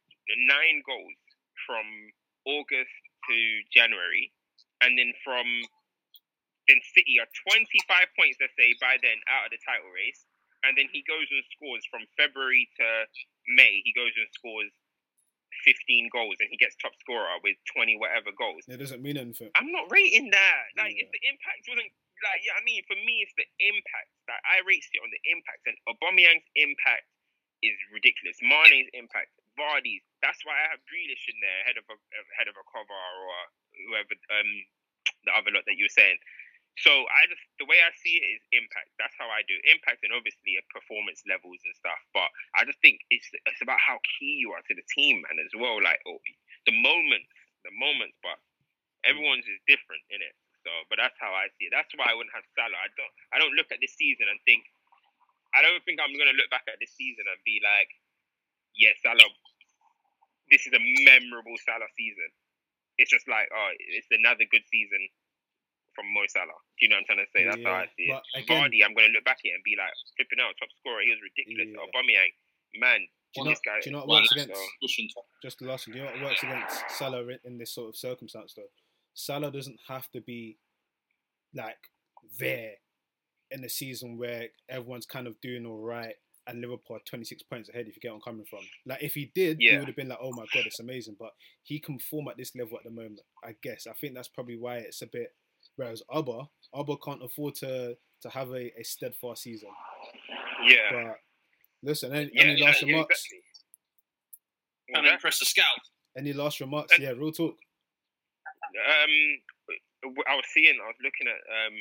nine goals from August to January, and then from then City are 25 points, let's say, by then out of the title race, and then he goes and scores from February to May. He goes and scores 15 goals, and he gets top scorer with 20 whatever goals. It doesn't mean anything. I'm not rating that. Like, Yeah. if the impact wasn't like, yeah, I mean, for me, it's the impact. Like, I rate it on the impact, and Aubameyang's impact is ridiculous. Mane's impact, Vardy's. That's why I have Grealish in there ahead of a ahead of a cover or whoever um the other lot that you were saying. So I just the way I see it is impact. That's how I do impact, and obviously performance levels and stuff. But I just think it's it's about how key you are to the team and as well, like oh, the moments, the moments. But everyone's is different in it. So, but that's how I see it. That's why I wouldn't have Salah. I don't. I don't look at this season and think. I don't think I'm gonna look back at this season and be like, yeah, Salah. This is a memorable Salah season. It's just like, oh, it's another good season from Mo Salah. Do you know what I'm trying to say? That's how I Yeah, see it. but again- Vardy, I'm gonna look back at it and be like, flipping out, top scorer. He was ridiculous. Yeah. Aubameyang, man, Do you know, this guy. do you know Well, what works against? Uh, Push. Just the last one. Do you know what works against Salah in- in this sort of circumstance though? Salah doesn't have to be like there in the season where everyone's kind of doing all right and Liverpool are 26 points ahead if you get where I'm coming from. Like if he did, he Yeah. would have been like, oh my god, it's amazing. But he can perform at this level at the moment. I guess. I think that's probably why it's a bit whereas Abba, Abba can't afford to to have a, a steadfast season. Yeah. But listen, any, yeah, any yeah, last yeah, remarks? exactly. What Trying to impress the scout. Any last remarks? And- Yeah, real talk. Um, I was seeing, I was looking at um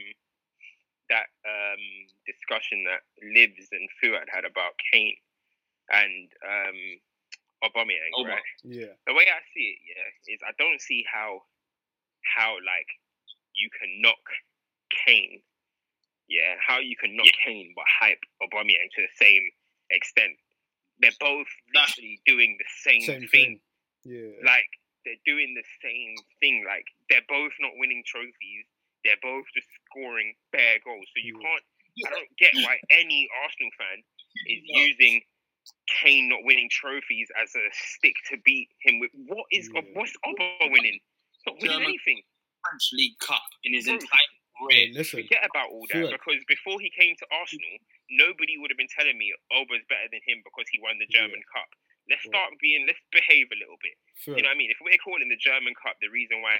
that um discussion that Libs and Fuad had about Kane and um Aubameyang, Aubameyang. right? Yeah. The way I see it, yeah, is I don't see how how like you can knock Kane, yeah, how you can knock Kane but hype Aubameyang to the same extent. They're both That's- literally doing the same, Same thing thing. Yeah. like they're doing the same thing. Like they're both not winning trophies. They're both just scoring bare goals. So you Yeah. can't. I don't get why any Arsenal fan is No. using Kane not winning trophies as a stick to beat him with. What is Yeah. what's Obo winning? He's not winning German- anything. French League Cup in his Bro, entire Hey, career. listen, Forget about all that because before he came to Arsenal, nobody would have been telling me Obo's better than him because he won the Yeah. German Cup. Let's Yeah. start being. Let's behave a little bit. Phil, You know what I mean? If we're calling the German Cup the reason why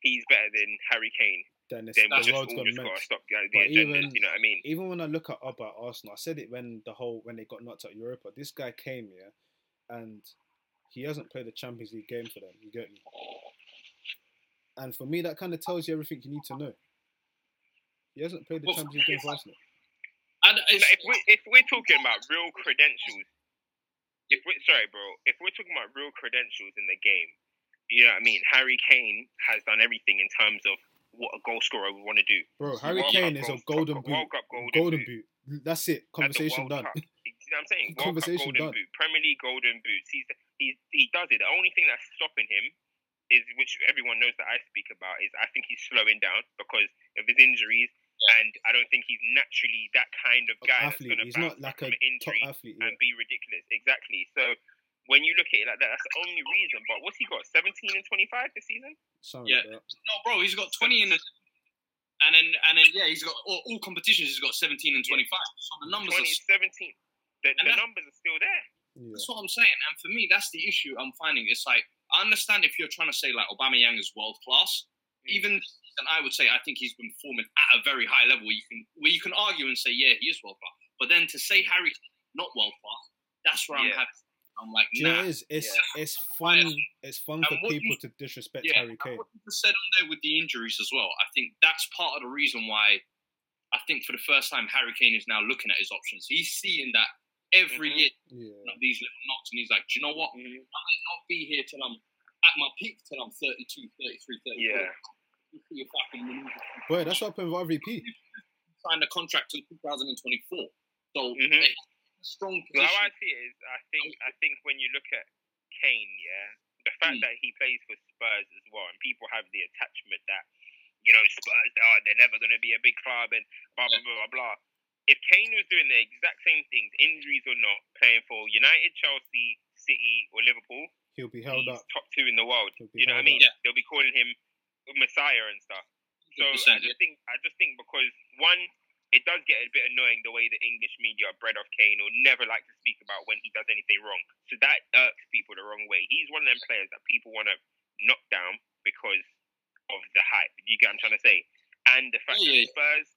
he's better than Harry Kane, then then we the just world's all gone just gotta stop the, the But agendas. even- you know what I mean? Even when I look at Abba at Arsenal, I said it when the whole when they got knocked out of Europa. This guy came here, and he hasn't played a Champions League game for them. You get me? And for me, that kind of tells you everything you need to know. He hasn't played the Well, Champions League game for Arsenal. And if we if we're talking about real credentials, if we're sorry, bro, if we're talking about real credentials in the game, you know what I mean? Harry Kane has done everything in terms of what a goal scorer would want to do. Bro, Harry World Kane Cup is a goals, golden World boot. Cup golden, Golden boot. boot. That's it. Conversation done. Cup. You know what I'm saying? World Cup Conversation golden done. boot, Premier League golden boots. He's, he's he does it. The only thing that's stopping him is, which everyone knows that I speak about, is I think he's slowing down because of his injuries, and I don't think he's naturally that kind of guy that's athlete. going to He's bounce not like back a from an top injury athlete. Yeah. and be ridiculous. Exactly. So when you look at it like that, that's the only reason. But what's he got? 17 and 25 this season? Something Yeah. like no, bro, he's got 20 in the. And then, and then, yeah, he's got all, all competitions. He's got 17 and 25. So the numbers 20, are 17. The, And the numbers are still there. Yeah. That's what I'm saying. And for me, that's the issue I'm finding. It's like I understand if you're trying to say like Obama Aubameyang is world class. Even and I would say I think he's been performing at a very high level. Where you can where you can argue and say yeah he is world class. But then to say Harry not world class, that's where I'm Yeah. having. I'm like Do you know it is? It's Yeah. it's fun. It's fun And for people you- to disrespect Yeah, Harry Kane. what you said on there with the injuries as well. I think that's part of the reason why I think for the first time Harry Kane is now looking at his options. He's seeing that every Mhm. year Yeah. these little knocks, and he's like, Do you know what? Mhm. I might not be here till I'm at my peak till I'm 32, 33, 34. Yeah. You see if I can. Boy, that's what happened with RVP. Sign a contract till 2024. So Mhm. hey, strong So position. how I see it is, I think I think when you look at Kane, yeah, the fact Mm. that he plays for Spurs as well, and people have the attachment that you know Spurs, oh, they're never going to be a big club, and blah blah blah blah blah. If Kane was doing the exact same things, injuries or not, playing for United, Chelsea, City or Liverpool, He'll be held he's up. top two in the world. You know what I mean? up. They'll be calling him Messiah and stuff. So I 100%, just think I just think because one, it does get a bit annoying the way the English media are bred of Kane or never like to speak about when he does anything wrong. So that irks people the wrong way. He's one of them players that people want to knock down because of the hype. You get what I'm trying to say? And the fact Yeah, yeah. that Spurs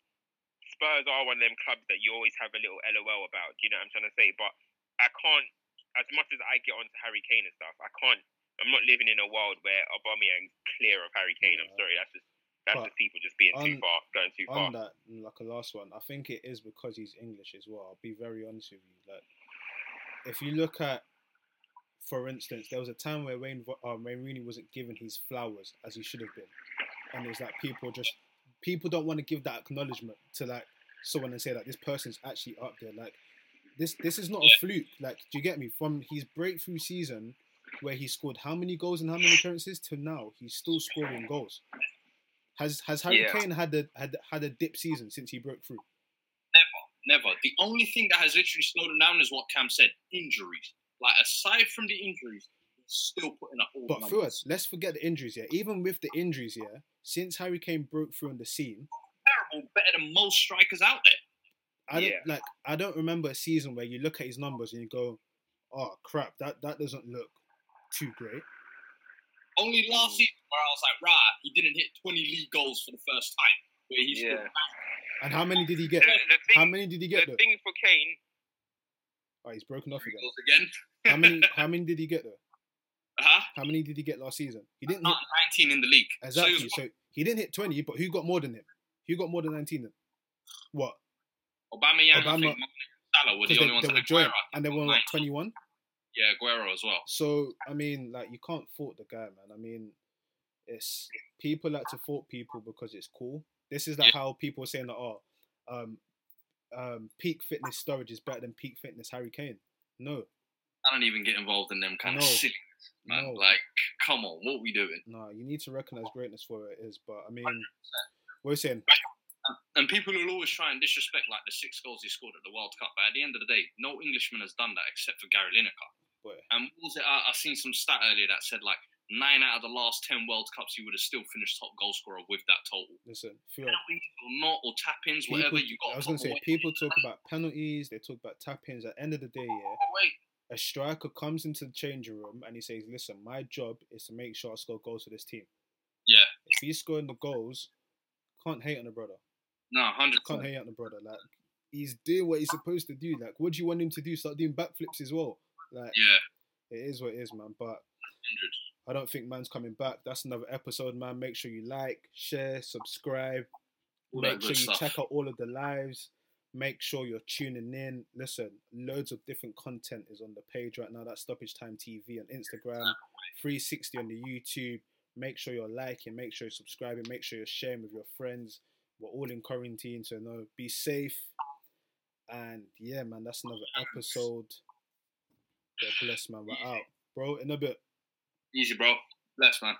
Spurs are one of them clubs that you always have a little LOL about. Do you know what I'm trying to say? But I can't as much as I get onto Harry Kane and stuff, I can't I'm not living in a world where Aubameyang's clear of Harry Kane. I'm sorry, that's just that's But just people just being too far, going too far. On that, like a last one, I think it is because he's English as well. I'll be very honest with you. Like, if you look at, for instance, there was a time where Wayne Vo- uh, Wayne Rooney wasn't given his flowers as he should have been, and it's like people just people don't want to give that acknowledgement to like someone and say that this person's actually up there. Like, this this is not a fluke. Like, do you get me? From his breakthrough season, where he scored how many goals and how many appearances to now, he's still scoring goals. Has has Harry Yeah. Kane had a had had a dip season since he broke through? Never. Never. The only thing that has literally slowed him down is what Cam said: injuries. Like aside from the injuries, still putting up all But the through numbers. us, let's forget the injuries here. Even with the injuries here, since Harry Kane broke through on the scene, Terrible, better than most strikers out there. I don't Yeah. like I don't remember a season where you look at his numbers and you go, "Oh crap, that that doesn't look too great." Only last mm. season where I was like, right, he didn't hit 20 league goals for the first time. Where he's Yeah. And how many did he get? The, the How many did he get the though? thing for Kane, Oh, he's broken off again. goals again. How many? How many did he get though? Uh-huh. How many did he get last season? He didn't hit 19 in the league. exactly. So he was So he didn't hit twenty, but who got more than him? Who got more than nineteen? Then? What? Obama, I Obama- think Salah were the only they, ones they that were and they were 19. twenty one. Yeah, Aguero as well. So I mean, like you can't fault the guy, man. I mean, it's people like to fault people because it's cool. This is like how people are saying that oh, um, um, peak fitness Sturridge is better than peak fitness Harry Kane. No, I don't even get involved in them kind No. of silly, man. no, Like, come on, what we doing? no. You need to recognize greatness for what it is. But I mean, what are saying? And people will always try and disrespect like the six goals he scored at the World Cup. But at the end of the day, no Englishman has done that except for Gary Lineker. Boy, And what was it? I, I seen some stat earlier that said like nine out of the last ten World Cups, he would have still finished top goal scorer with that total. listen, Fuad, Penalties or not, or tap-ins, people, whatever you got. I was gonna say people talk about penalties. They talk about tap-ins. At the end of the day, yeah. A striker comes into the changing room and he says, "Listen, my job is to make sure I score goals for this team. Yeah, If he's scoring the goals, can't hate on the brother. no, hundred Can't hate on the brother. Like he's doing what he's supposed to do. Like, what do you want him to do? Start doing backflips as well. Like, Yeah, it is what it is, man. But hundred. I don't think man's coming back. That's another episode, man. Make sure you like, share, subscribe. All Make sure you stuff. check out all of the lives. Make sure you're tuning in. Listen, loads of different content is on the page right now. That's Stoppage Time TV on Instagram, 360 on the YouTube. Make sure you're liking, make sure you're subscribing, make sure you're sharing with your friends. We're all in quarantine, so no, be safe. And yeah, man, that's another episode. God bless, man. We're out, bro. In a bit. Easy, bro. Bless, man.